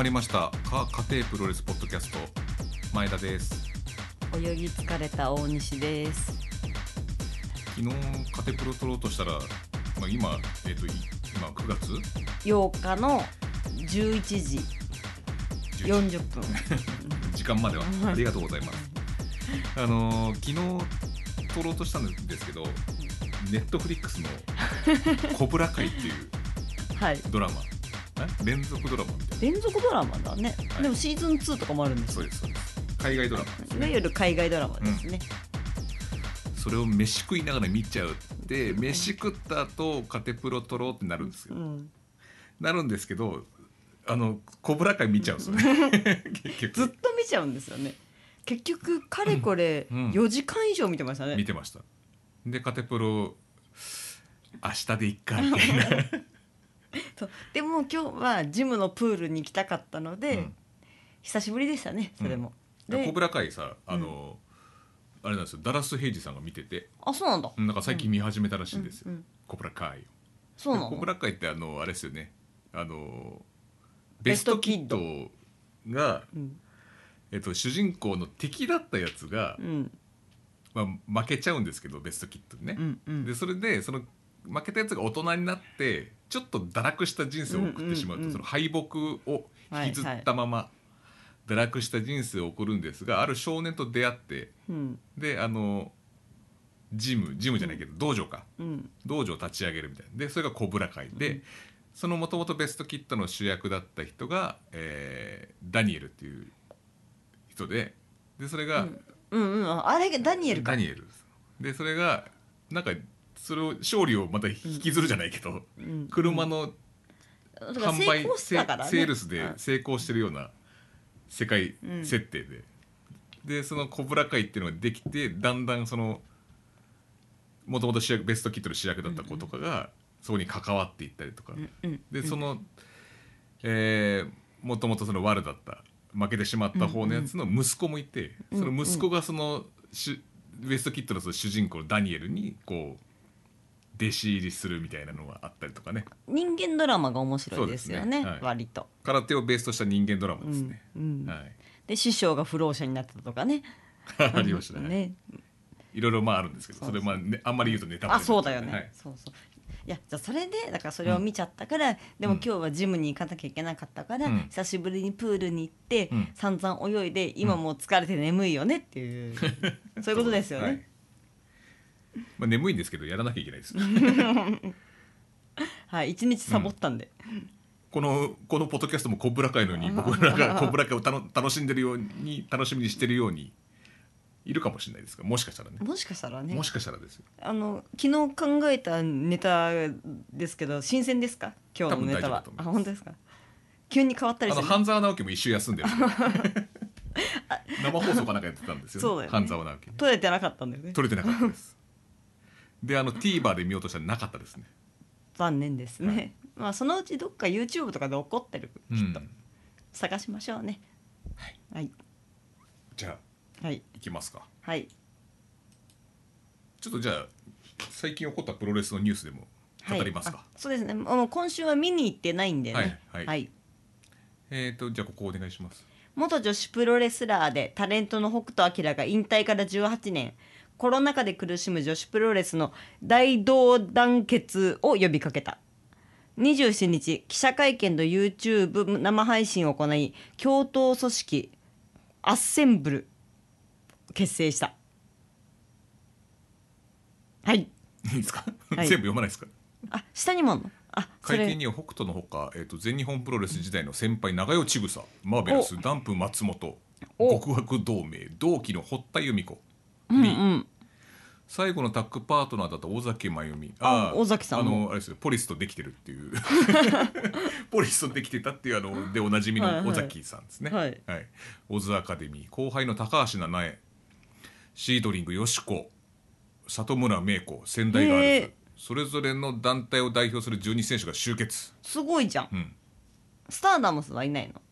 まりました。か家庭プロレスポッドキャスト。前田です。泳ぎ疲れた大西です。昨日家庭プロ取ろうとしたら、まあ、今、えっとい今9月？8日の11時。11 40分。時間までは。ありがとうございます。あのー昨日取ろうとしたんですけどネットフリックスの「コブラ会」っていう はい。ドラマ。え連続ドラマみたいな。連続ドラマだね、はい。でもシーズン2とかもあるんです。よそうですそうです。海外ドラマですね。いわゆる海外ドラマですね、それを飯食いながら見ちゃうで飯食った後カテプロ取ろうってなるんですよ。うん。なるんですけどあのコブラ会見ちゃうんですよね。結ずっ局と見ちゃうんですよね。結局かれこれうん4時間以上見てましたね、見てました。でカテプロ明日でいっかみたいな、そう。でも今日はジムのプールに行きたかったので、うん。久しぶりでしたねそれも、でコブラ会さあの、あれなんですよダラス・ヘイジさんが見てて。あそうなんだ。なんか最近見始めたらしいんですよ、うんうん。コブラ会そうなの？コブラ会ってあのあれですよね。あのベストキッド。ッドが、うん。えっと、主人公の敵だったやつが、うん。まあ、負けちゃうんですけどベストキッドにね、うんうん。でそれでその負けたやつが大人になってちょっと堕落した人生を送ってしまうと、うんうんうん。その敗北を引きずったまま、堕落した人生を送るんですがある少年と出会ってうん。であのジムジムじゃないけど、道場か。うん。道場を立ち上げるみたいな。でそれがコブラ会で、そのもともとベストキッドの主役だった人が、えーダニエルっていう人ででそれが、うんうん。あれがダニエルか。ダニエルです。でそれがなんかそれを勝利をまた引きずるじゃないけど、うん。車の販売ね。セールスでうん。成功してるような世界うん。設定で、でそのコブラ会っていうのができてだんだんそのもともと主役ベストキットの主役だった子とかがそこに関わっていったりとか、うんでその、えーもともとその悪だった負けてしまった方のやつの息子もいて、その息子がそのしゅベストキットのその主人公のダニエルにこう弟子入りするみたいなのがあったりとかね。人間ドラマが面白いですよねね。はい。割と。空手をベースとした人間ドラマですね、うんうんはい。で師匠が不老者になってたとかね。ありましたね。ね。いろいろまああるんですけどそれまあ、ね、あんまり言うとネタバレあそうだよね、はい。そうそう。いやじゃあそれでだからそれを見ちゃったから、でも今日はジムに行かなきゃいけなかったから、うん。久しぶりにプールに行って、うん。散々泳いで今もう疲れて眠いよねっていう、そういうことですよね、はいまあ、眠いんですけどやらなきゃいけないです。はい一日サボったんで、このこのポッドキャストもコブラ会のように僕らがコブラ会をたの楽しんでるように楽しみにしてるようにいるかもしれないですがもしかしたらね。もしかしたらね。もしかしたらです。よあの昨日考えたネタですけど新鮮ですか？今日のネタは。あ本当ですか？急に変わったりしてあの半沢直樹も一週休んでる。生放送かなんかやってたんですよ、そうだよね。半沢直樹。取れてなかったんだよね。撮れてなかったですであの TVer で見ようとしたらなかったですね。残念ですね、まあそのうちどっか YouTube とかで怒ってるうきっと、ん探しましょうね。はい。じゃあはい。いきますか。はい。ちょっとじゃあ最近起こったプロレスのニュースでも語りますか、はいあそうですね。もう今週は見に行ってないんでね。はいはい。えっ、とじゃあここお願い。します元女子プロレスラーでタレントの北斗晶が引退から18年コロナ禍で苦しむ女子プロレスの大同団結を呼びかけた。27日記者会見と YouTube 生配信を行い共闘組織アッセンブル結成した。はい。いいですか、はい。全部読まないですか？あ下にもあんの？会見には北斗のほか、えー、と全日本プロレス時代の先輩長与千草マーベラスダンプ松本お。極悪同盟同期の堀田由美子うんうん。最後のタッグパートナーだった尾崎真由美あ尾崎さんあものあれですよ。ポリスとできてるっていう。ポリスとできてたっていうあのでおなじみはいはい。の尾崎さんですね。はい。オズアカデミー後輩の高橋七重。シードリングよしこ里村芽衣子仙台ガールズ、へえ。それぞれの団体を代表する12選手が集結。すごいじゃん、うん。スターダムスはいないの？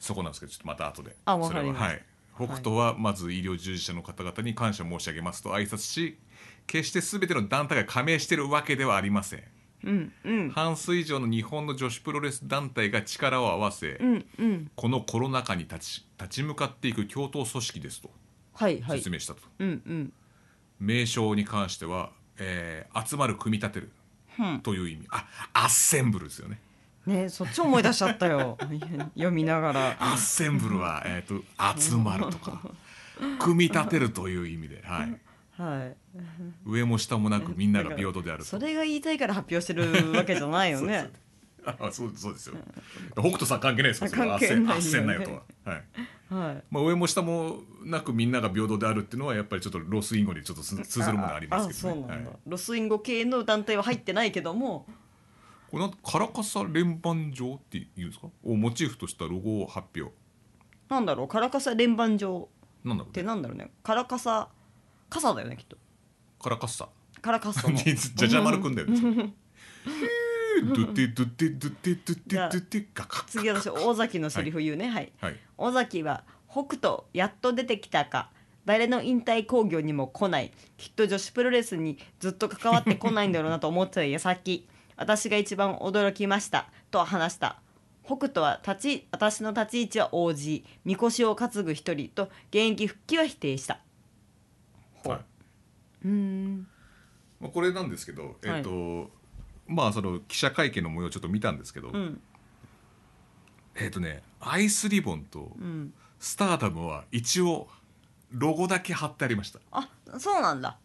そこなんですけどちょっとまた後で。あわかりました。はい北斗はまず医療従事者の方々に感謝申し上げますと挨拶し決して全ての団体が加盟しているわけではありません。うんうん。半数以上の日本の女子プロレス団体が力を合わせ、うんうん。このコロナ禍に立ち立ち向かっていく共闘組織ですとはいはい。説明したと、うんうん。名称に関しては、えー集まる組み立てるうん。という意味。あアッセンブルですよねねそっち思い出しちゃったよ。読みながら。アッセンブルは、えー、と集まるとか。組み立てるという意味で、はい、はい。上も下もなくみんなが平等であると。それが言いたいから発表してるわけじゃないよね。あ そうそうですよ。北斗さん関係ないですよ。関係ないよね。ないよとは、はい。はい。まあ、上も下もなくみんなが平等であるっていうのはやっぱりちょっとロスインゴにちょっとす通ずるものありますけどね。あそうなんだ、はい。ロスインゴ系の団体は入ってないけどもこれなんカラカサ連番状っていうんですか？をモチーフとしたロゴを発表。なんだろう？カラカサ連番状。ってなんだろうね。なんだろうね？カラカサ傘だよねきっと。カラカッサ。カラカサの。じゃじゃ丸くんだよね。ドゥテドゥテドゥテドゥテドゥテガカ次私大崎のセリフ言うね。はい、はい。尾崎は北斗やっと出てきたか誰の引退興行にも来ない。きっと女子プロレスにずっと関わってこないんだろうなと思ってた矢先私が一番驚きましたと話した。北斗は立ち私の立ち位置は王子みこしを担ぐ一人と現役復帰は否定した。はい。うーん。まあ、これなんですけど、えっ、とまあその記者会見の模様をちょっと見たんですけど、うん。えっ、とねアイスリボンとうん。スターダムは一応ロゴだけ貼ってありました、あそうなんだ。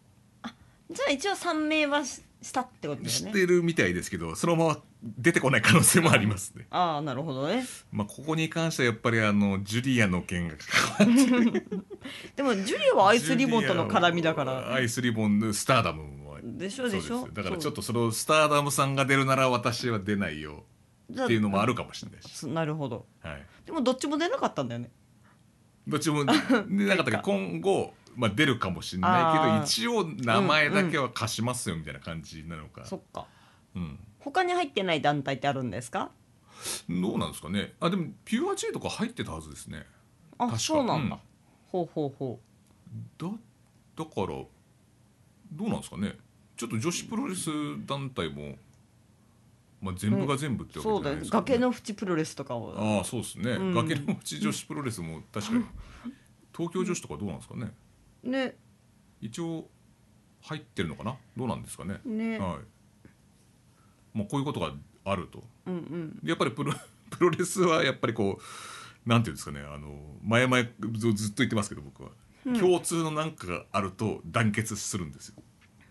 あじゃあ一応判明はししたってことだよ知っねてるみたいですけどそのまま出てこない可能性もありますね。ああなるほどね。まあここに関してはやっぱりあのジュリアの件が関わって でもジュリアはアイスリボンとの絡みだから。アイスリボンのスターダムもでしょでしょ。だからちょっとそのスターダムさんが出るなら私は出ないよっていうのもあるかもしれないし、そなるほど。はい、でもどっちも出なかったんだよね。どっちも出なかったけど 今後、まあ、出るかもしれないけど一応名前だけは貸しますよみたいな感じなのか、そっか。うん。他に入ってない団体ってあるんですか？どうなんですかね。あでもピュア J とか入ってたはずですね。あそうなんだ、うん。ほうほうほだだからどうなんですかね。ちょっと女子プロレス団体も、まあ、全部が全部ってわけじゃないですか、崖の淵プロレスとかを。ああそうですね、うん。崖の淵女子プロレスも確かに。東京女子とかどうなんですかねね。一応入ってるのかな？どうなんですかね？ね。はい。まあこういうことがあると。うんうん。でやっぱりプロ プロレスはやっぱりこうなんていうんですかね？あの前々ずずっと言ってますけど僕は、共通のなんかがあると団結するんですよ、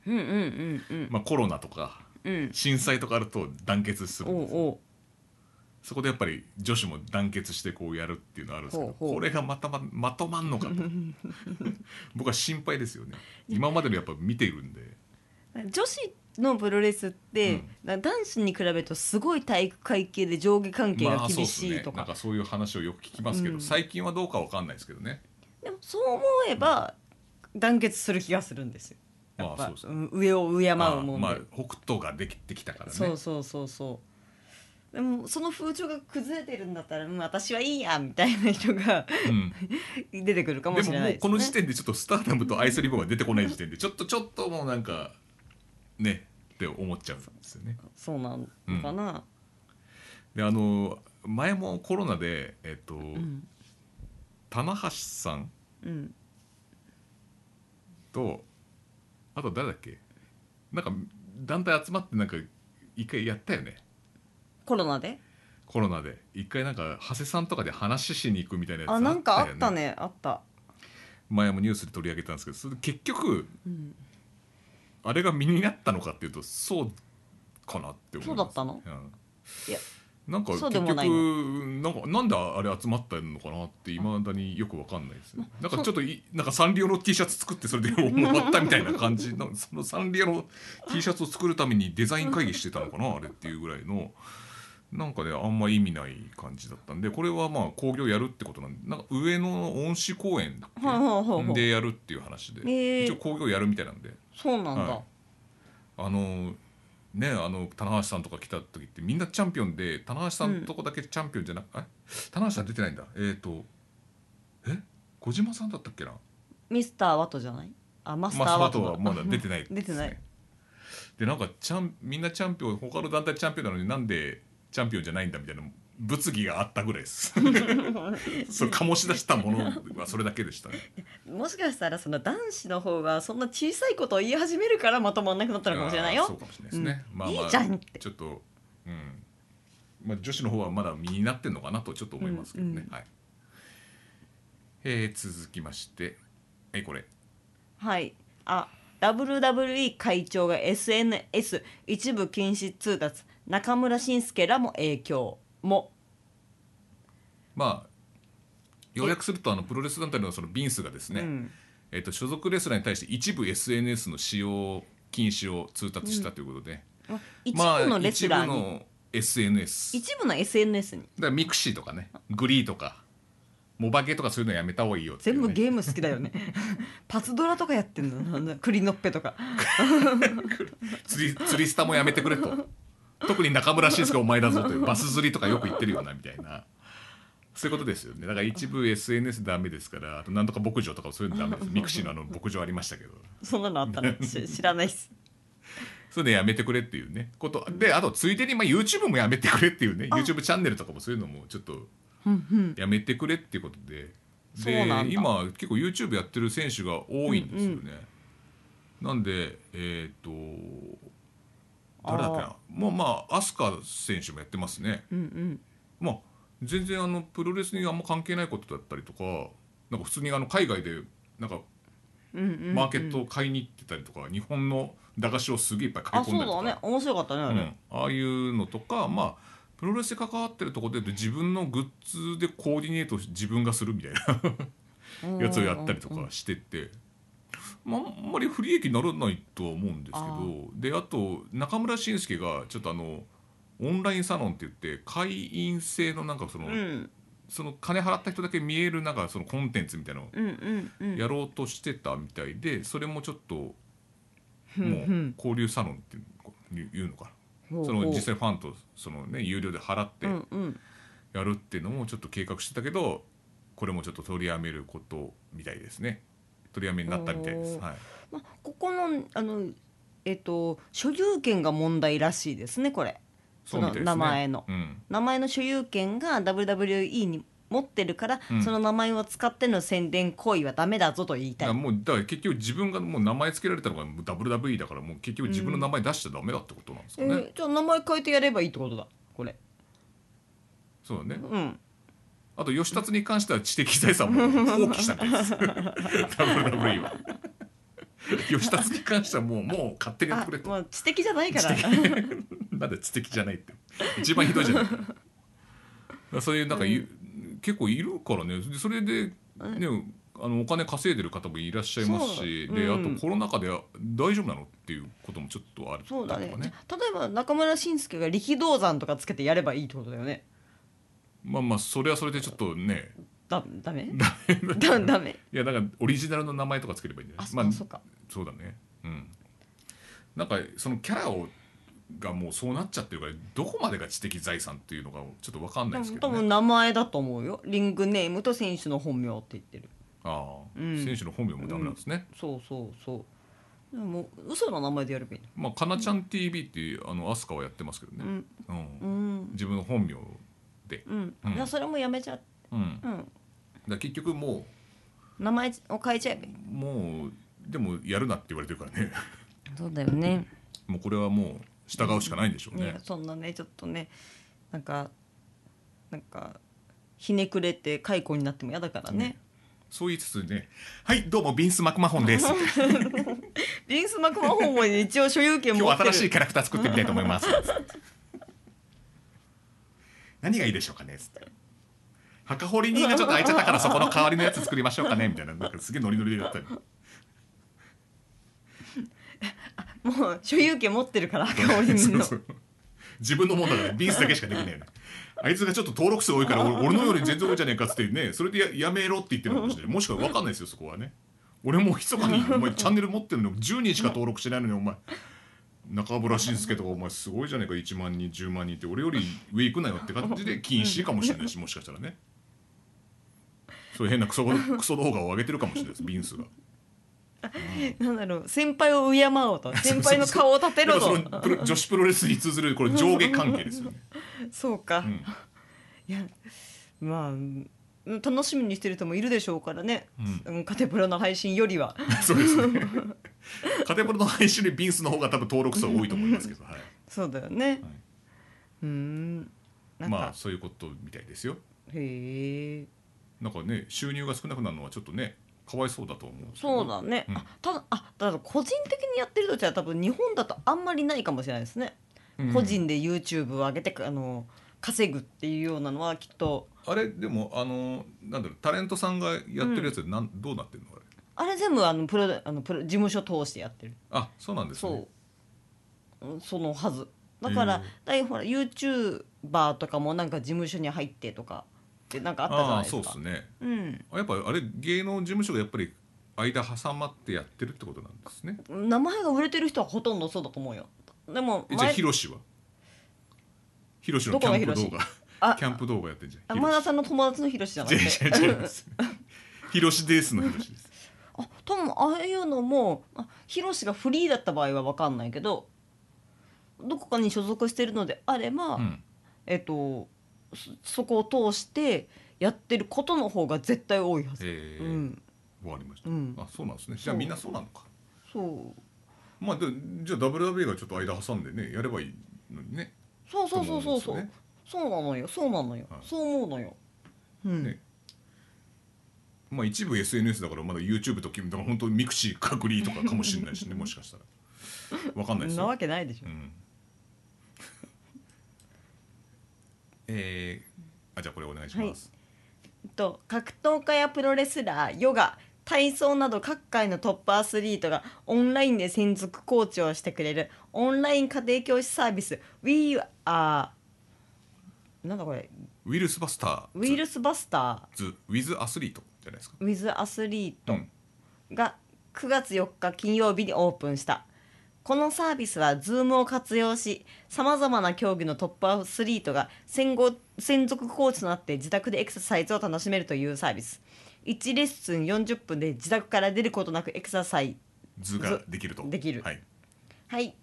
うんうんうんうん。まあ、コロナとかうん。震災とかあると団結するんですよ。おうおうそこでやっぱり女子も団結してこうやるっていうのがあるんですけどこれがまたままとまんのかと。僕は心配ですよね。今までのやっぱ見ているんで。女子のプロレスって、な男子に比べるとすごい体育会系で上下関係が厳しいとか、なんかそういう話をよく聞きますけど、うん。最近はどうかわかんないですけどね。でもそう思えば団結する気がするんですよ。やっぱ、まあそうですうん上を敬うまあもんで、まあ北斗ができてきたからね。そうそうそうそうでもその風潮が崩れてるんだったら、うん、私はいいやみたいな人がうん、出てくるかもしれないです、ね、この時点でちょっとスターダムとアイスリボンが出てこない時点でちょっとちょっともうなんかねって思っちゃうんですよね。そうなのかな、であの前もコロナでえっと、うん。棚橋さんうん。とあと誰だっけ？なんか団体集まってなんか一回やったよねコロナで？コロナで。一回なんか長谷さんとかで話しに行くみたいなやつあなんかあよったね。あった、前もニュースで取り上げたんですけどそれで結局うん、あれが身になったのかっていうとそうかなって思います。そうだったの？うん。いや。なんか結局そうでもないなんかなんであれ集まったのかなっていまだによくわかんないですねなんかちょっといなんかサンリオの T シャツ作ってそれで終わったみたいな感じ。のそのサンリオの T シャツを作るためにデザイン会議してたのかなあれっていうぐらいのなんかねあんま意味ない感じだったんでこれはまあ興行やるってことなんでなんか上野の恩賜公園でやるっていう話で、一応興行やるみたいなんで。そうなんだ、はい。あのねあの棚橋さんとか来た時ってみんなチャンピオンで棚橋さんとこだけチャンピオンじゃなく、あ棚橋さん出てないんだ。えっ、とえ？小島さんだったっけな？ミスターワトじゃない？あマスターーワトはまだ出てないね。出てない。でなんかチャンみんなチャンピオン他の団体チャンピオンなのになんでチャンピオンじゃないんだみたいな物議があったぐらいです。それ醸し出したものはそれだけでしたね。もしかしたらその男子の方がそんな小さいことを言い始めるからまとまんなくなったのかもしれないよ。そうかもしれないですね、うん。まあまあいいじゃんって。ちょっとうん。まあ女子の方はまだ身になってんのかなとちょっと思いますけどね、うんうんはい。えー続きまして。はいこれ。はい。あ WWE 会長が SNS 一部禁止通達中村慎介らも影響も。まあ要約するとあのプロレス団体のそのビンスがですね、うん。えっと所属レスラーに対して一部 SNS の使用禁止を通達したということで、一まあ部のレスラーに、一部の SNS 一部の SNS に？だからミクシーとかねグリーとかモバゲとかそういうのやめた方がいいよね。全部ゲーム好きだよね。パズドラとかやってんの？クリノッペとか。釣り釣りスタもやめてくれと特に中邑真輔お前だぞというバス釣りとかよく言ってるよなみたいな。そういうことですよね。だから一部 SNS ダメですからあとなんとか牧場とかそういうのダメです。ミクシーのあの牧場ありましたけど。そんなのあったのし 知らないっす。そういうのやめてくれっていうね。ことであとついでにまあ YouTube もやめてくれっていうね。YouTube チャンネルとかもそういうのもちょっとやめてくれっていうことで。で今結構 YouTube やってる選手が多いんですよね、なんでえっ、と誰だっけな？もうまあ飛鳥選手もやってますね、うんうん。まあ全然あのプロレスにあんま関係ないことだったりとかなんか普通にあの海外でなんかマーケットを買いに行ってたりとか、日本の駄菓子をすげえいっぱい買いあそう込んだりとか。だね。面白かったねあれ、うん、ああいうのとかまあプロレスで関わってるところで自分のグッズでコーディネートし自分がするみたいな。やつをやったりとかしてて、まあ、あんまり不利益にならないとは思うんですけあどであと中村慎介がちょっとあのオンラインサロンって言って会員制のなんかその,、うん。その金払った人だけ見えるなんかそのコンテンツみたいなのをやろうとしてたみたいでそれもちょっともう交流サロンっていうのかな。その実際ファンとその、ね、有料で払ってやるっていうのもちょっと計画してたけどこれもちょっと取りやめることみたいですね取りやめになったみたいです、はい、まあ、ここのあのえっと所有権が問題らしいですねこれ。その名前の。うん、名前の所有権が WWE に持ってるから、うん。その名前を使っての宣伝行為はダメだぞと言いたい。もうだから結局自分がもう名前つけられたのが WWE だからもう結局自分の名前出しちゃダメだってことなんですかね、えーじゃあ名前変えてやればいいってことだこれ。そうだね。うんあと吉達に関しては知的財産も放棄したみたいです WWE は。吉達に関してはもうもう勝手にやっあてくれと。もう知的じゃないから。なんで知的じゃないって。一番ひどいじゃない。かそういうなんかい、結構いるからね。でそれで、ねあのお金稼いでる方もいらっしゃいますし、う。うん。あとコロナ禍で大丈夫なのっていうこともちょっとある。そうだね。例えば中村慎介が力道山とかつけてやればいいってことだよねまあまあそれはそれでちょっとね。だ ダメ？だダメ。いやなんかオリジナルの名前とかつければいいんじゃない？あ、そうか。そうだね。うん。なんかそのキャラをがもうそうなっちゃってるからどこまでが知的財産っていうのがちょっと分かんないですけ多どね。分名前だと思うよ。リングネームと選手の本名って言ってる。ああ、うん。選手の本名もダメなんですね、そうそうそう。でも嘘の名前でやればいいまあかなちゃん TV っていうあのアスカはやってますけどね、のうん。うん。うん。自分の本名で、うん、うん。それもやめちゃうん、だかうんら結局も名前を変えちゃえばいい。うもうでもやるなって言われてるからね。そうだよね。もうこれはもう従うしかないんでしょうね。ね、そんなねちょっとねなんかなんかひねくれて解雇になっても嫌だからね、そう言いつつね「はいどうもビンス・マクマホンです」リンスマクマホンも一応所有権持今ってる。日新しいキャラクター作ってみたいと思います」何がいいでしょうかね」つって「墓掘り人がちょっと空いちゃったからそこの代わりのやつ作りましょうかね」みたいな。なんかすげえノリノリでやったり もう所有権持ってるから赤堀人の。そうそう。自分のもんだからビンスだけしかできないよねあいつがちょっと登録数多いから俺俺のより全然多いじゃねえかっつってねそれでややめろって言ってるのかもしれない。もしくは分かんないですよそこはね。俺もう密かにお前チャンネル持ってるのに10人しか登録してないのにお前中村慎介とかお前すごいじゃねえか1万人10万人って俺より上行くなよって感じで禁止かもしれないしもしかしたらね。そういう変なクソ クソ動画を上げてるかもしれないですビンスが。なんだろう先輩を敬おうと 先輩の顔を立てろと。女子プロレスに通ずるこれ上下関係ですよね。そうか、うん。いやまあうん楽しみにしてる人もいるでしょうからね、うん、カテプロの配信よりは。そうですね。カテプロの配信でビンスの方が多分登録数は多いと思いますけど、はい。そうだよね、うーん。なんか、まあそういうことみたいですよ。へえ。なんかね収入が少なくなるのはちょっとねかわいそうだと思うそうだね、うん。あただあただ個人的にやってるとしたら多分日本だとあんまりないかもしれないですね、うん。個人で YouTube を上げてあの稼ぐっていうようなのはきっとあれでもあのなんだろうタレントさんがやってるやつでなん、どうなってるの？あれ。あれ全部あのプロあのプロ事務所通してやってる。あそうなんですね。そう。うんそのはず。だからだいほら YouTuber とかもなんか事務所に入ってとかってなんかあったじゃああないですか。そうですね。うん。あやっぱあれ芸能事務所がやっぱり間挟まってやってるってことなんですね。名前が売れてる人はほとんどそうだと思うよ。でもえじゃあ前ヒロシは？ヒロシのキャンプ動画。あキャンプ動画やってんじゃん。山田さんの友達のヒロシじゃなくて。ヒロシですのヒロシです。あ多分ああいうのもあヒロシがフリーだった場合は分かんないけどどこかに所属してるのであれば、うん。えっとそそこを通してやってることの方が絶対多いはず、え。ーうん。わかりました、うん。あそうなんですね。じゃあみんなそうなのか。そう。まあでじゃあ WW がちょっと間挟んでねやればいいのにね。そうそうそうそうそう、そうなのよ。そうなのよ、はいそう思うのよ。うん、ね。まあ一部 SNS だからまだ YouTube とだから本当にミクシー隔離とかかもしれないしね もしかしたら。わかんないですなわよ、けないでしょ、うん、えー、あじゃあこれお願いします、えっと格闘家やプロレスラーヨガ体操など各界のトップアスリートがオンラインで専属コーチをしてくれるオンライン家庭教師サービス We are なんだこれ？ウイルスバスターウイルスバスタズウィズアスリート。じゃないですか。ー with アスリート。うん。が9月4日金曜日にオープンした。このサービスは Zoom を活用しさまざまな競技のトップアスリートが専語専属コーチとなって自宅でエクササイズを楽しめるというサービス。1レッスン40分で自宅から出ることなくエクササイ図ができると。できる。はい。はい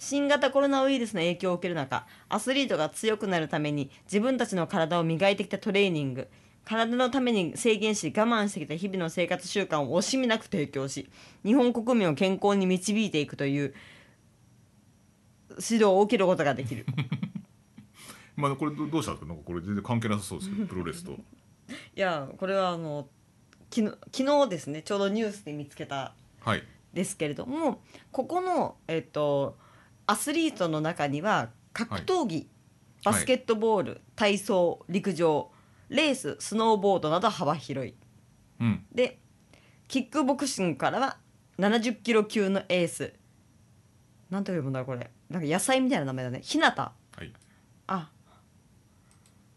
新型コロナウイルスの影響を受ける中アスリートが強くなるために自分たちの体を磨いてきたトレーニング体のために制限し我慢してきた日々の生活習慣を惜しみなく提供し日本国民を健康に導いていくという指導を受けることができる。まあこれどどうしたんですか？なんかこれ全然関係なさそうですけど プロレスと。いやこれはあの昨日昨日ですねちょうどニュースで見つけたはい。ですけれどもここの、えっと、アスリートの中には格闘技、バスケットボール、体操陸上レーススノーボードなど幅広い。うん。でキックボクシングからは70キロ級のエース。なんて読むんだこれ。なんか野菜みたいな名前だね。ひなた。はい。あ。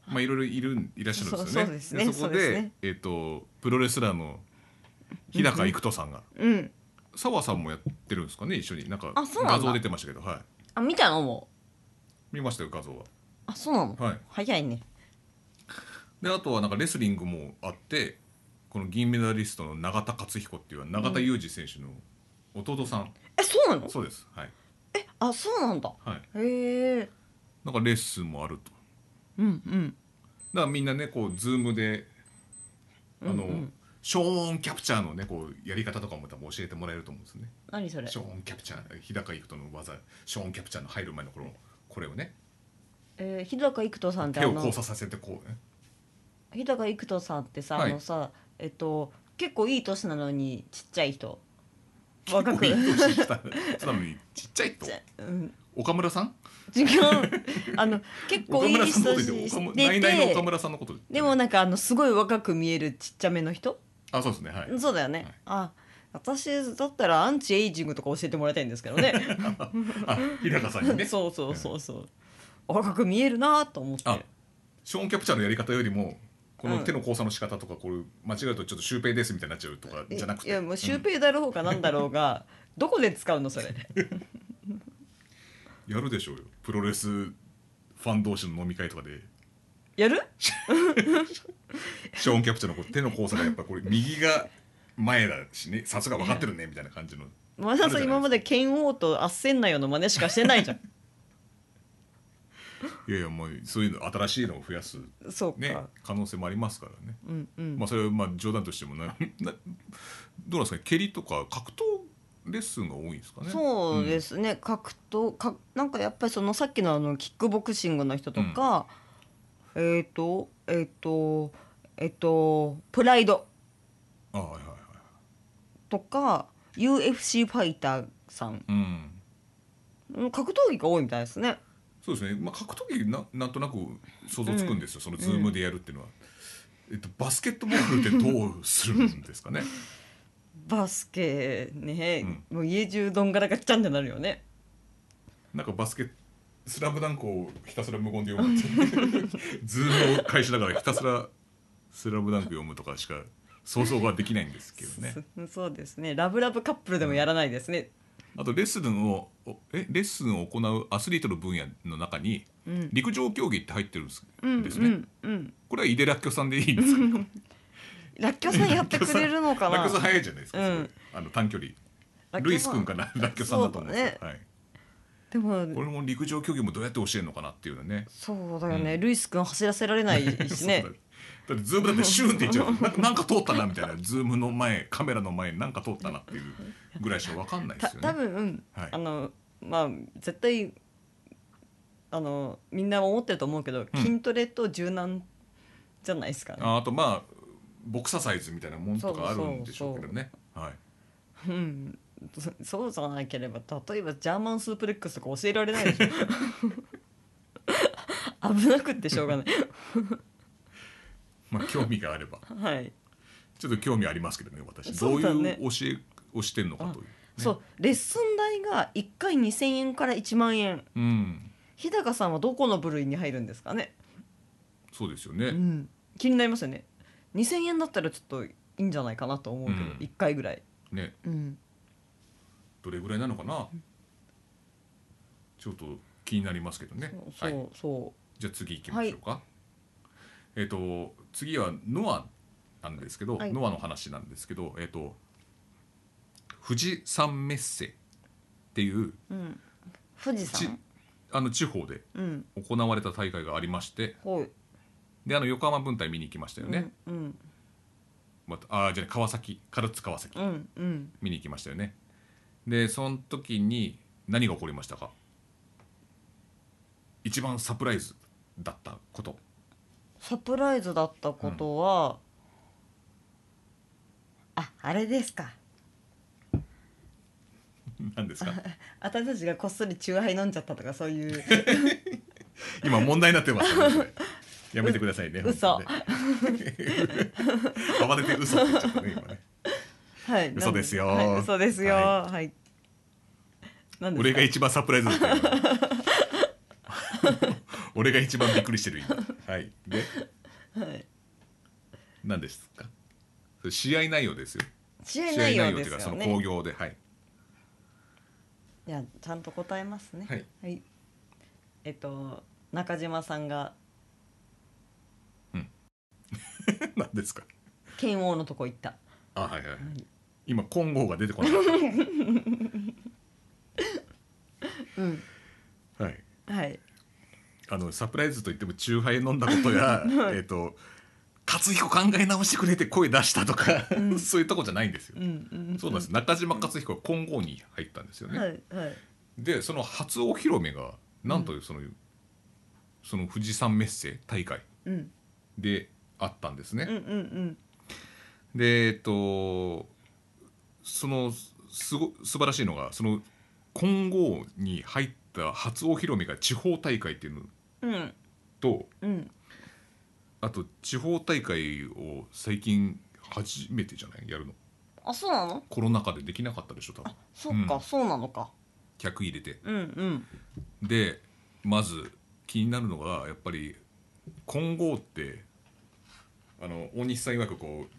まあいろいろいるいらっしゃるんですよね。そうそうですね。そこでそうですね。えっ、とプロレスラーの日高育人さんが。うん澤さんもやってるんですかね一緒に。なんかあそうなんだ。画像出てましたけどはい。あ見たのもう。見ましたよ画像は。あそうなの、はい。早いね。であとはなんかレスリングもあってこの銀メダリストの永田克彦っていう永田裕二選手の弟さん、えそうなの？そうです。はい。あそうなんだ。はい。へえ。なんかレッスンもあると。うんうん。だからみんなねこうズームであの、うん。うんショーンキャプチャーのねこうやり方とかも多分教えてもらえると思うんですね。何それ？ショーンキャプチャー日高育人の技。ショーンキャプチャーの入る前のこのこれをね。えー、日高育人さんってあの手を交差させてこうね。日高育人さんってさ、はい。あのさえっと結構いい年なのにちっちゃい人。若く。結構いい年した。なのにちっちゃいとうん、岡村さん？違う。あの結構岡いい村さんのこと年言って岡村しての岡て村さんのことでもなんかあのすごい若く見えるちっちゃめの人？あそうですね。はい。そうだよね、はい。あ私だったらアンチエイジングとか教えてもらいたいんですけどね。あ日高さんにね。そうそうそうそう。若く見えるなと思って。あショーンキャプチャーのやり方よりもこのうん。手の交差の仕方とかこれ間違えるとちょっとシュウペイですみたいになっちゃうとかじゃなくて。いやもうシュウペイだろうがなんだろうが、どこで使うのそれ。やるでしょうよ。プロレスファン同士の飲み会とかでやる？ショーンキャプチャーの手の交差がやっぱこれ右が前だしね。さすが分かってるね。みたいな感じの。前田さん今まで剣王とあっせんなよの真似しかしてないじゃん。いやいやもうそういうの新しいのを増やす。そうか、ね。可能性もありますからね、うんうん。まあそれはまあ冗談としてもな などうなんですかね。蹴りとか格闘レッスンが多いんですかね。そうですね、格闘かなんかやっぱりそのさっきのあのキックボクシングの人とか、えっ、とえっ、とえっ、とプライド。うん、あはいはいはい。とか UFC ファイターさん。うん。うん格闘技が多いみたいですね。そうですね、まあ、格闘技ななんとなく想像つくんですよ、そのズームでやるっていうのは、えっと、バスケットボールってどうするんですかね？バスケね、もう家中どんがらがっちゃんってなるよね。なんかバスケスラムダンクをひたすら無言で読むってズームを開始だからひたすらスラムダンク読むとかしか想像はできないんですけどね。そ そうですね。ラブラブカップルでもやらないですね、あとレッスンをおえレッスンを行うアスリートの分野の中にうん。陸上競技って入ってるんです,、ね、うんうんこれは井出らっきょさんでいいんですか？らっきょさんやってくれるのかな。らっきょさん早いじゃないですか、うん。あの短距離。ルイス君かな？らっきょさん。だと思うんですよ、そうはい、でもこれも陸上競技もどうやって教えるのかなっていうのね。そうだよね、うん。ルイス君走らせられないしね。そうだだってズームだってシューンって言っちゃう。なんかなんか通ったなみたいな。ズームの前カメラの前になんか通ったなっていうぐらいしか分かんないでたすよね。多分、はい。あのまあ絶対あのみんな思ってると思うけど、うん。筋トレと柔軟じゃないですかね、ああとまあボクササイズみたいなもんとかあるんでしょうけどね。はい。うんそそうじゃなければ例えばジャーマンスープレックスとか教えられないでしょ。危なくってしょうがない。まあ興味があれば。はい。ちょっと興味ありますけどね私。どうそうだね。いう教えをしてるのかという、ね、そう。レッスン代が1回2,000円から1万円。うん。日高さんはどこの部類に入るんですかね、そうですよね、うん、気になりますよね。2,000円だったらちょっといいんじゃないかなと思うけど、うん。1回ぐらい、ね。うん、どれぐらいなのかな？ちょっと気になりますけどね。そうはい、そじゃあ次行きましょうか、えっ、と次はノアなんですけど、はい。ノアの話なんですけどえっ、と富士山メッセっていうう、うん、富士ち山あの地方でうん。行われた大会がありましてはい。であの横浜分隊見に行きましたよね、うんまたあーじゃあ川崎唐津川崎うんうん。見に行きましたよねでその時に何が起こりましたか？一番サプライズだったこと。サプライズだったことは、ああれですか。何ですか？私たちがこっそりチューハイ飲んじゃったとかそういう。今問題になってますよねやめてくださいね嘘。暴れて嘘って言っちゃったね今ねはい。嘘ですよ。はい、嘘ですよ。ははい、何ですか？俺が一番サプライズ。だったよ俺が一番びっくりしてる今。はい。で？はい、何ですか？試合内容ですよ。試合内容ですよっていうかそのね興行で。はい。いやちゃんと答えますね。はい、えっと中島さんが。何ですか？剣王のとこ行った。あはい。はい、今金剛が出てこなかった。うん。はい。はい。あのサプライズといってもチューハイ飲んだことや えっと勝彦考え直してくれって声出したとか、そういうとこじゃないんですよ、うんうんそうなんです。中島勝彦は金剛に入ったんですよね、はいはい。でその初お披露目がなんとその,、その富士山メッセ大会うん。であったんですね、うんうんうん。でえっとそのすご素晴らしいのがその金剛に入った初お披露目が地方大会っていうのうん。とうん。あと地方大会を最近初めてじゃない？やるの。あそうなの？コロナ禍でできなかったでしょ多分。そっか、うん。そうなのか。客入れて。うんうん。でまず気になるのがやっぱり金剛ってあの大西さん曰くこう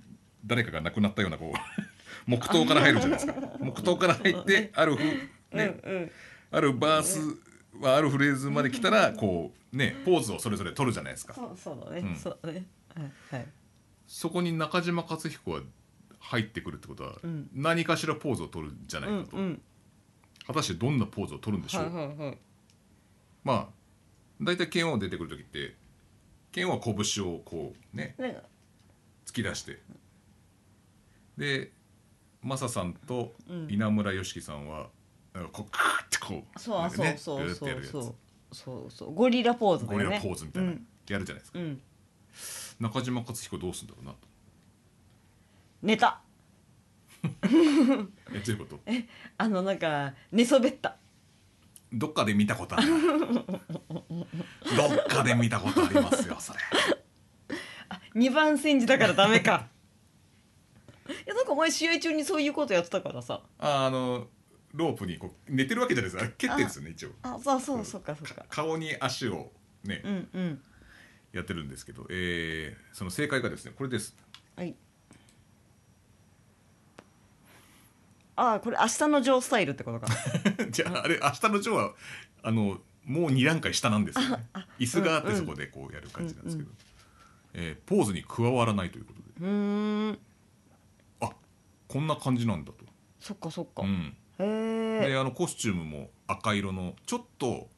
誰かが亡くなったようなこう黙祷から入るじゃないですか。黙祷から入ってあるふ、ね。うんうん。あるバースはあるフレーズまで来たらこうねポーズをそれぞれ取るじゃないですか。そうそうだね、うん。そうだね。はいはい。そこに中島勝彦は入ってくるってことは、うん。何かしらポーズを取るんじゃなうんいかと、うん。果たしてどんなポーズを取るんでしょう、はいはいはい。まあ大体剣王出てくる時って剣王は拳をこうねね。突き出して。でマサさんとうん。稲村良樹さんはなんかこうカーってこうそうなんかねそうそうぐーってやるやつ。そうそうそうそう。ゴリラポーズだゴリラポーズみたいな、うん。やるじゃないですか。うん。中島克彦どうすんだろうな。と寝たえどういうこと？あのなんか寝そべった。どっかで見たことある どっかで見たことありますよそれ。二番煎じだからダメかいやなんかお前試合中にそういうことやってたからさ。ああのロープにこう寝てるわけじゃないです。か蹴ってるんですよね一応。あそうそうそうかそうか。顔に足をね、うんうん。やってるんですけど、えーその正解がですねこれです。はい。ああこれ明日のジョースタイルってことか。じゃああれ明日のジョーはあのもう2段階下なんですよね。椅子があってそこでこうやる感じなんですけど、えーポーズに加わらないということで。うーん。あこんな感じなんだと、そっかそっか、うん、へえであのコスチュームも赤色のちょっと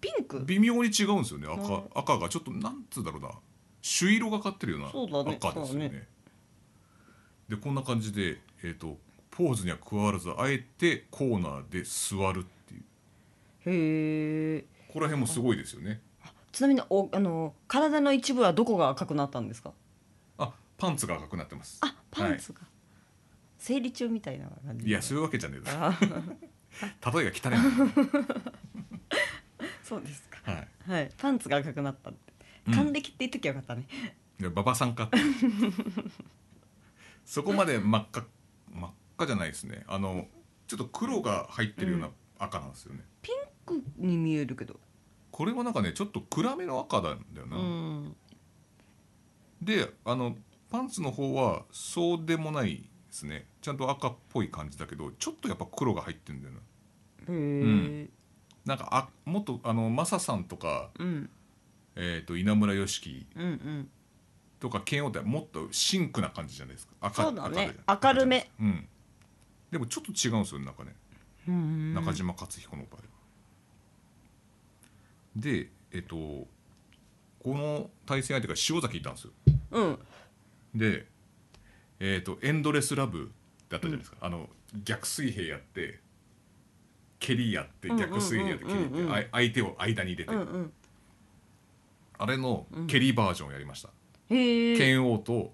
ピンク？微妙に違うんですよね。赤,、うん。赤がちょっとなんつうんだろうな。朱色がかってるような赤ですよね。そうだでこんな感じで、えー、とポーズには加わらずあえてコーナーで座るっていう。へえここら辺もすごいですよね。ちなみにおあの体の一部はどこが赤くなったんですか？あパンツが赤くなってます。あパンツが、生理中みたいな感じいやそういうわけじゃねえだあろ例えが汚い。な そうですか。はい。はい。パンツが赤くなったって。うん。還暦って言っときゃよかったね、で馬場さんか そこまで真っ赤真っ赤じゃないですね。あのちょっと黒が入ってるような赤なんですよね、ピンクに見えるけど。これはなんかねちょっと暗めの赤なんだよな、うん。であのパンツの方はそうでもないですね。ちゃんと赤っぽい感じだけどちょっとやっぱ黒が入ってるんだよな。へえなんかあもっとあのマサさんとか、うん。えー、と稲村良樹うんうん。とか剣王ってもっとシンクな感じじゃないですか。赤そうだね。明るめ。うん。でもちょっと違うんですよなんかねうん。中島克彦の場合は。でえっとこの対戦相手が塩崎いたんですよ。うん。で、えっとエンドレスラブだったじゃないですか、あの逆水平やって蹴りやって逆水平やって蹴りやって相手を間に入れて、うんうん。あれの蹴りバージョンをやりました。へえ剣王と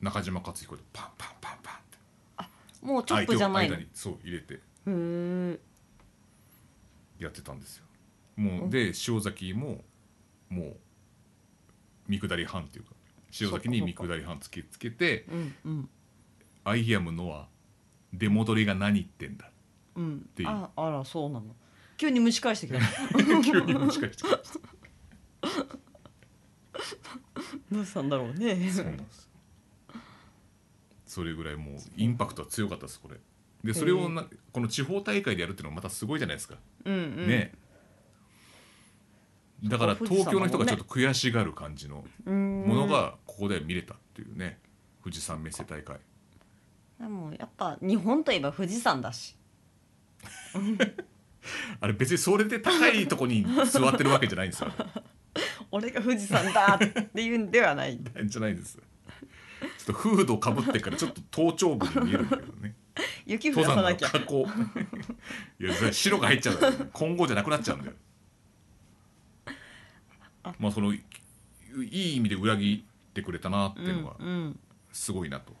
中島克彦でパンパンパンパンって。もうチョップじゃないの？へ相手を間にそう入れて。えやってたんですよ。もうで塩崎ももう見下り半っていうか塩崎に見下り半つけつけてうんうん「アイアムノア出戻りが何言ってんだ。うん。ていう。ああらそうなの。急に蒸し返してきた」急にもしかしてどうしたんだろうね。そうなんです。それぐらいもう。インパクトは強かったですこれ。でそれをなこの地方大会でやるっていうのはまたすごいじゃないですか。うんうん。ねだから東京の人がちょっと悔しがる感じのうん。ものがここで見れたっていうね富士山メッセ大会。でもやっぱ日本といえば富士山だし。あれ別にそれで高いとこに座ってるわけじゃないんですよ。俺が富士山だっていうんではない。じゃないんです。ちょっとフードをかぶってからちょっと頭頂部に見えるんだけどね。雪降らさなきゃ。いや白が入っちゃう今後じゃなくなっちゃうんだよまあそのいいい意味で裏切ってくれたなっていうのがすごいなと、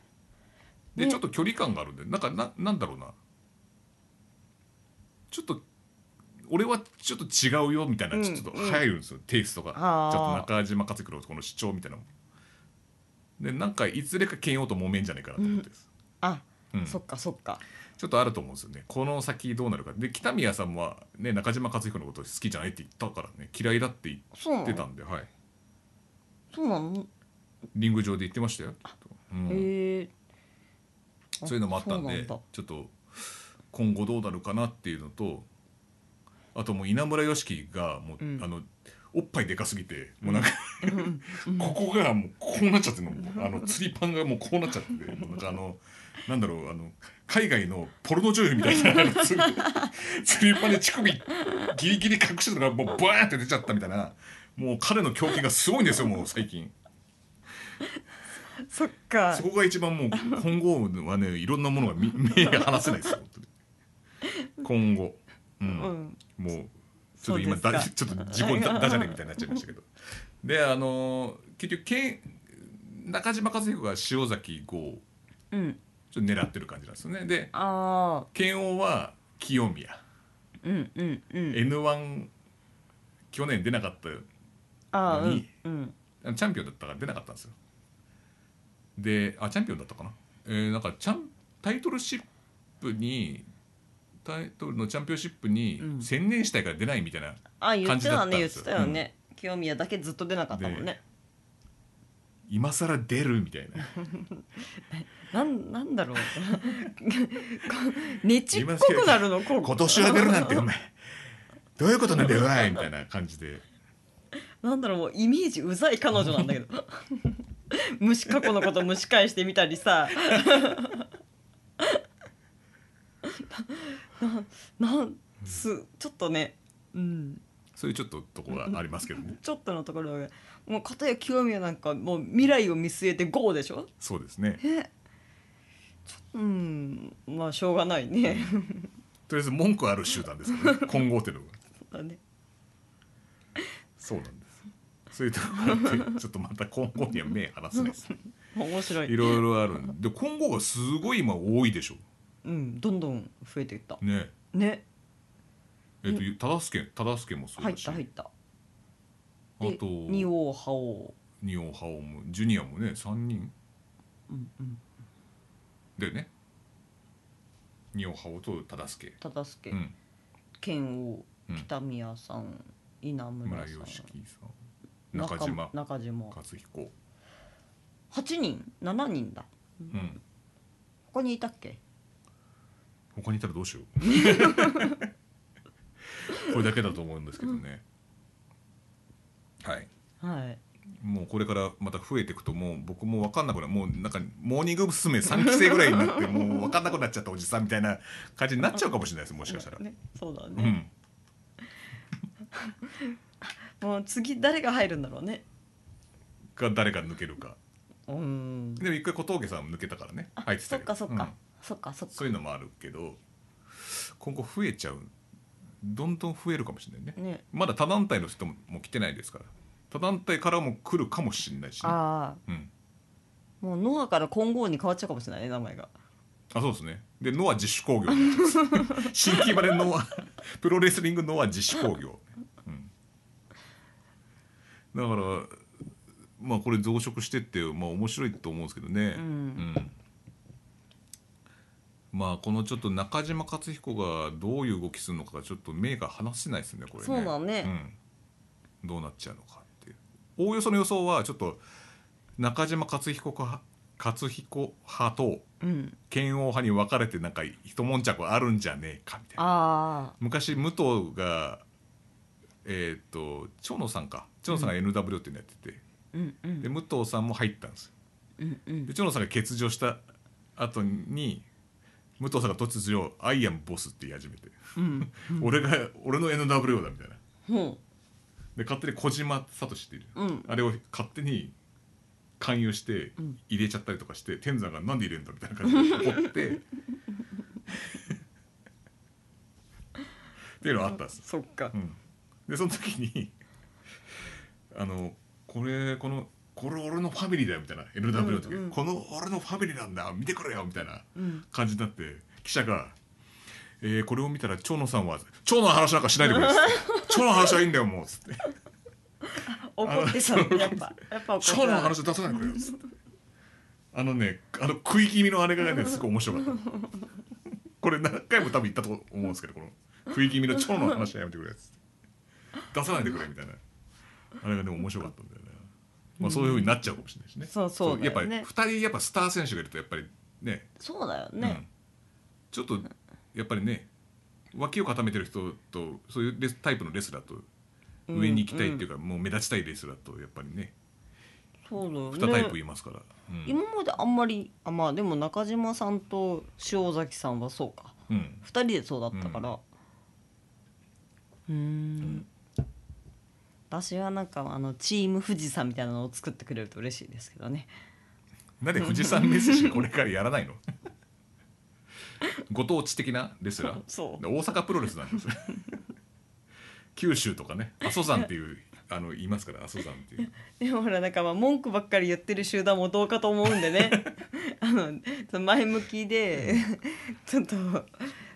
でねちょっと距離感があるんでなんかななんだろうな。ちょっと俺はちょっと違うよみたいなうんちょっと入るんですよ、テイストが。ちあー。ょっと中島克彦のこの主張みたいなの。もでなんかいずれか剣王と揉めんじゃないかなと思ってです、あ、うん。そっかそっか。ちょっとあると思うんですよね。この先どうなるか。で北宮さんは、ね、中島克彦のこと好きじゃないって言ったからね嫌いだって言ってたんで、はい、そうなの？リング上で言ってましたよ、うん。へえ。そういうのもあったんでちょっと今後どうなるかなっていうのとあともう稲村良樹がもう、うん。あのおっぱいでかすぎてもうなんか、ここがもうこうなっちゃってるの。もうあの釣りパンがもうこうなっちゃって。て なんかあのなんだろうあの海外のポルノ女優みたいな 釣りパンで乳首ギリギリ隠してたのがもうバーンって出ちゃったみたいな。もう彼の胸筋がすごいんですよもう最近。そっか。そこが一番もう今後はねいろんなものが見目が離せないですよ本当に。今後、うん。うん。もうちょっと今だちょっと自己ダダジャレみたいになっちゃいましたけどであの結局けん中島和彦が塩崎豪うん。ちょっと狙ってる感じなんですよね。でああ慶応は清宮。うんうんうん。n 1去年出なかったああうんにうん。あのチャンピオンだったから出なかったんですよ。であチャンピオンだったかな？えー、なんかチャンタイトルシップにタイトルのチャンピオンシップにうん。専念したいから出ないみたいな、あ言ってたね言って感じだったんですよ。たよね清宮だけずっと出なかったもんね。今更出るみたいな。なんなんだろう。ねちっこくなるの今年は出るなんてお前。どういうことなんだよおいみたいな感じで。なんだろうもうイメージうざい彼女なんだけど。虫過去のこと蒸し返してみたりさ。ななんすちょっとねうんそういうちょっととこがありますけどね。ちょっとのところがもう片や清宮なんかもう未来を見据えて GO でしょ？そうですね。うんまあしょうがないね。とりあえず文句ある集団ですけど、ね、混合っていうのが。そうだね。そうなんです。そういうとこがあってちょっとまた今後には目離せないです 面白い。いろいろあるんで今後がすごい今多いでしょ。うんどんどん増えていった。ね。ねえっ、と忠相忠相もそう入った入った。あと二王覇王。二王覇王もジュニアもね3人。うんうん。でね。二王覇王と忠相。忠相、うん。剣王うん。北宮さん稲村村さんさん。中島。中島。勝彦。8人7人だ。うん。他にいたっけ？他にいたらどうしよう これだけだと思うんですけどね。はい。はい。もうこれからまた増えていくともう僕も分かんなくなる。もうなんかモーニング娘。3期生ぐらいになって もう分かんなくなっちゃったおじさんみたいな感じになっちゃうかもしれないですもしかしたら、ねそうだうね、ん。もう次誰が入るんだろうね。が誰が抜けるか。うん。でも一回小峠さんも抜けたからね。入ってたそっかそっか、うん。そっかそっか。そういうのもあるけど今後増えちゃうどんどん増えるかもしれないね。ね。まだ他団体の人ももう来てないですから。他団体からも来るかもしれないし、ね、あうん。あもうノアから金剛に変わっちゃうかもしれないね名前が。あそうですね。でノア自主工業 新規までノアプロレスリングノア自主工業、うん、だからまあこれ増殖してってまあ面白いと思うんですけどね、うん。うんまあこのちょっと中島克彦がどういう動きするのかがちょっと目が離せないですねこれね。そうだね。うん、どうなっちゃうのかっていう。おおよその予想はちょっと中島克彦派克彦派とうん。剣王派に分かれてなんか一悶着あるんじゃねえかみたいな。あ昔武藤がえっ、と長野さんか。長野さんが NW っていうのやってて、あうんうん。で武藤さんも入ったんですよ。うんうん。で長野さんが欠場した後に武藤さんが突如「アイアムボス」って言い始めて、うん 俺が俺の NW だみたいな。ほで勝手に小島聡っている、ううん。あれを勝手に勧誘してうん。入れちゃったりとかして天山がなんで入れるんだみたいな感じで怒って。っていうのがあったんです、そっか。うん、でその時にあのこれこのこれ俺のファミリーだよみたいな。NW の時、うんうん。この俺のファミリーなんだ。見てくれよみたいなうん。感じになって記者が「えーこれを見たら長野さんは長野の話なんかしないでくれ」っつって「長野の話はいいんだよもう」っつって。怒ってたのやっぱ。やっぱ「怒って長野のた話出さないでくれよ」っつって。あのねあの食い気味のあれがねすごい面白かった これ何回も多分言ったと思うんですけどこの食い気味の長野の話はやめてくれっつって。出さないでくれみたいな。あれがでも面白かったんだよね、まあ、そういうふうになっちゃうかもしれないしね、そうそうだやっぱりよね2人やっぱスター選手がいるとやっぱりね。そうだようん。ね、ちょっとやっぱりね脇を固めてる人とそういうレスタイプのレスラーとうん上に行きたいっていうか、もう目立ちたいレスラーとやっぱりね。そうだよね。2タイプいますから、うん。今まであんまりあまあでも中島さんと塩崎さんはそうか。うん。2人でそうだったから。うーん私はなんかあのチーム富士山みたいなのを作ってくれると嬉しいですけどね。なんで富士山メッセージこれからやらないの？ご当地的なレスラー？そう。大阪プロレスなんです。よ九州とかね。阿蘇山っていうあの言いますから阿蘇山っていう。でもほらなんかまあ文句ばっかり言ってる集団もどうかと思うんでね。あの前向きでちょっと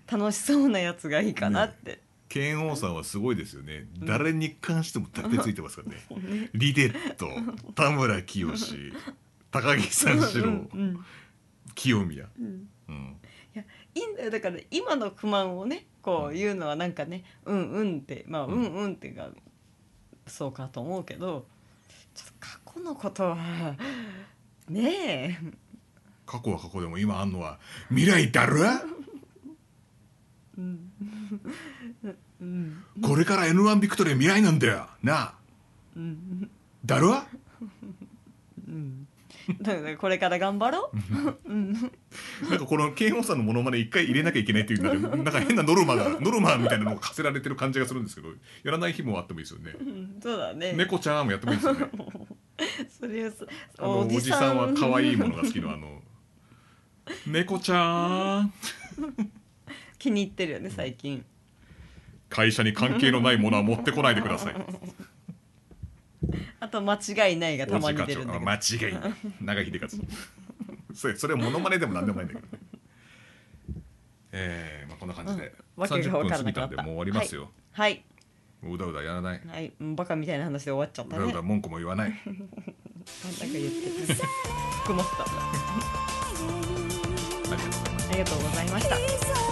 楽しそうなやつがいいかなって、剣王さんはすごいですよね、誰に関してもたってついてますからね。リデット 田村清高木三四郎、うん清宮、うん。うん。いやいいんだよだから今の不満をねこう言うのはなんかねうんうんってまあうんうんっていうかそうかと思うけどちょっと過去のことはねえ。過去は過去でも今あんのは未来だろ？うんこれから N1 ビクトリー未来なんだよ。なあ。うん。だろうん。だからこれから頑張ろう。うん。なんかこの剣王さんのモノマネ一回入れなきゃいけないっていうなんかなんか変なノルマがノルマみたいなのが課せられてる感じがするんですけどやらない日もあってもいいですよね。うん。そうだね。猫ちゃんもやってもいいですよね。それおじさん。は可愛いものが好きのあの猫ちゃん。気に入ってるよね最近会社に関係のないものは持ってこないでください。あと間違いないがたまに出るんだ間違いない。長秀勝。それそれはモノマネでもなんでもないんだけどね。えーまあ、こんな感じで、わけが30分過ぎたんでもう終わりますよ、はい。うだうだやらない。はい、うんバカみたいな話で終わっちゃったね。うだうだ文句も言わない。なんだか言ってる 曇った。ありがとうござい。ますありがとうございました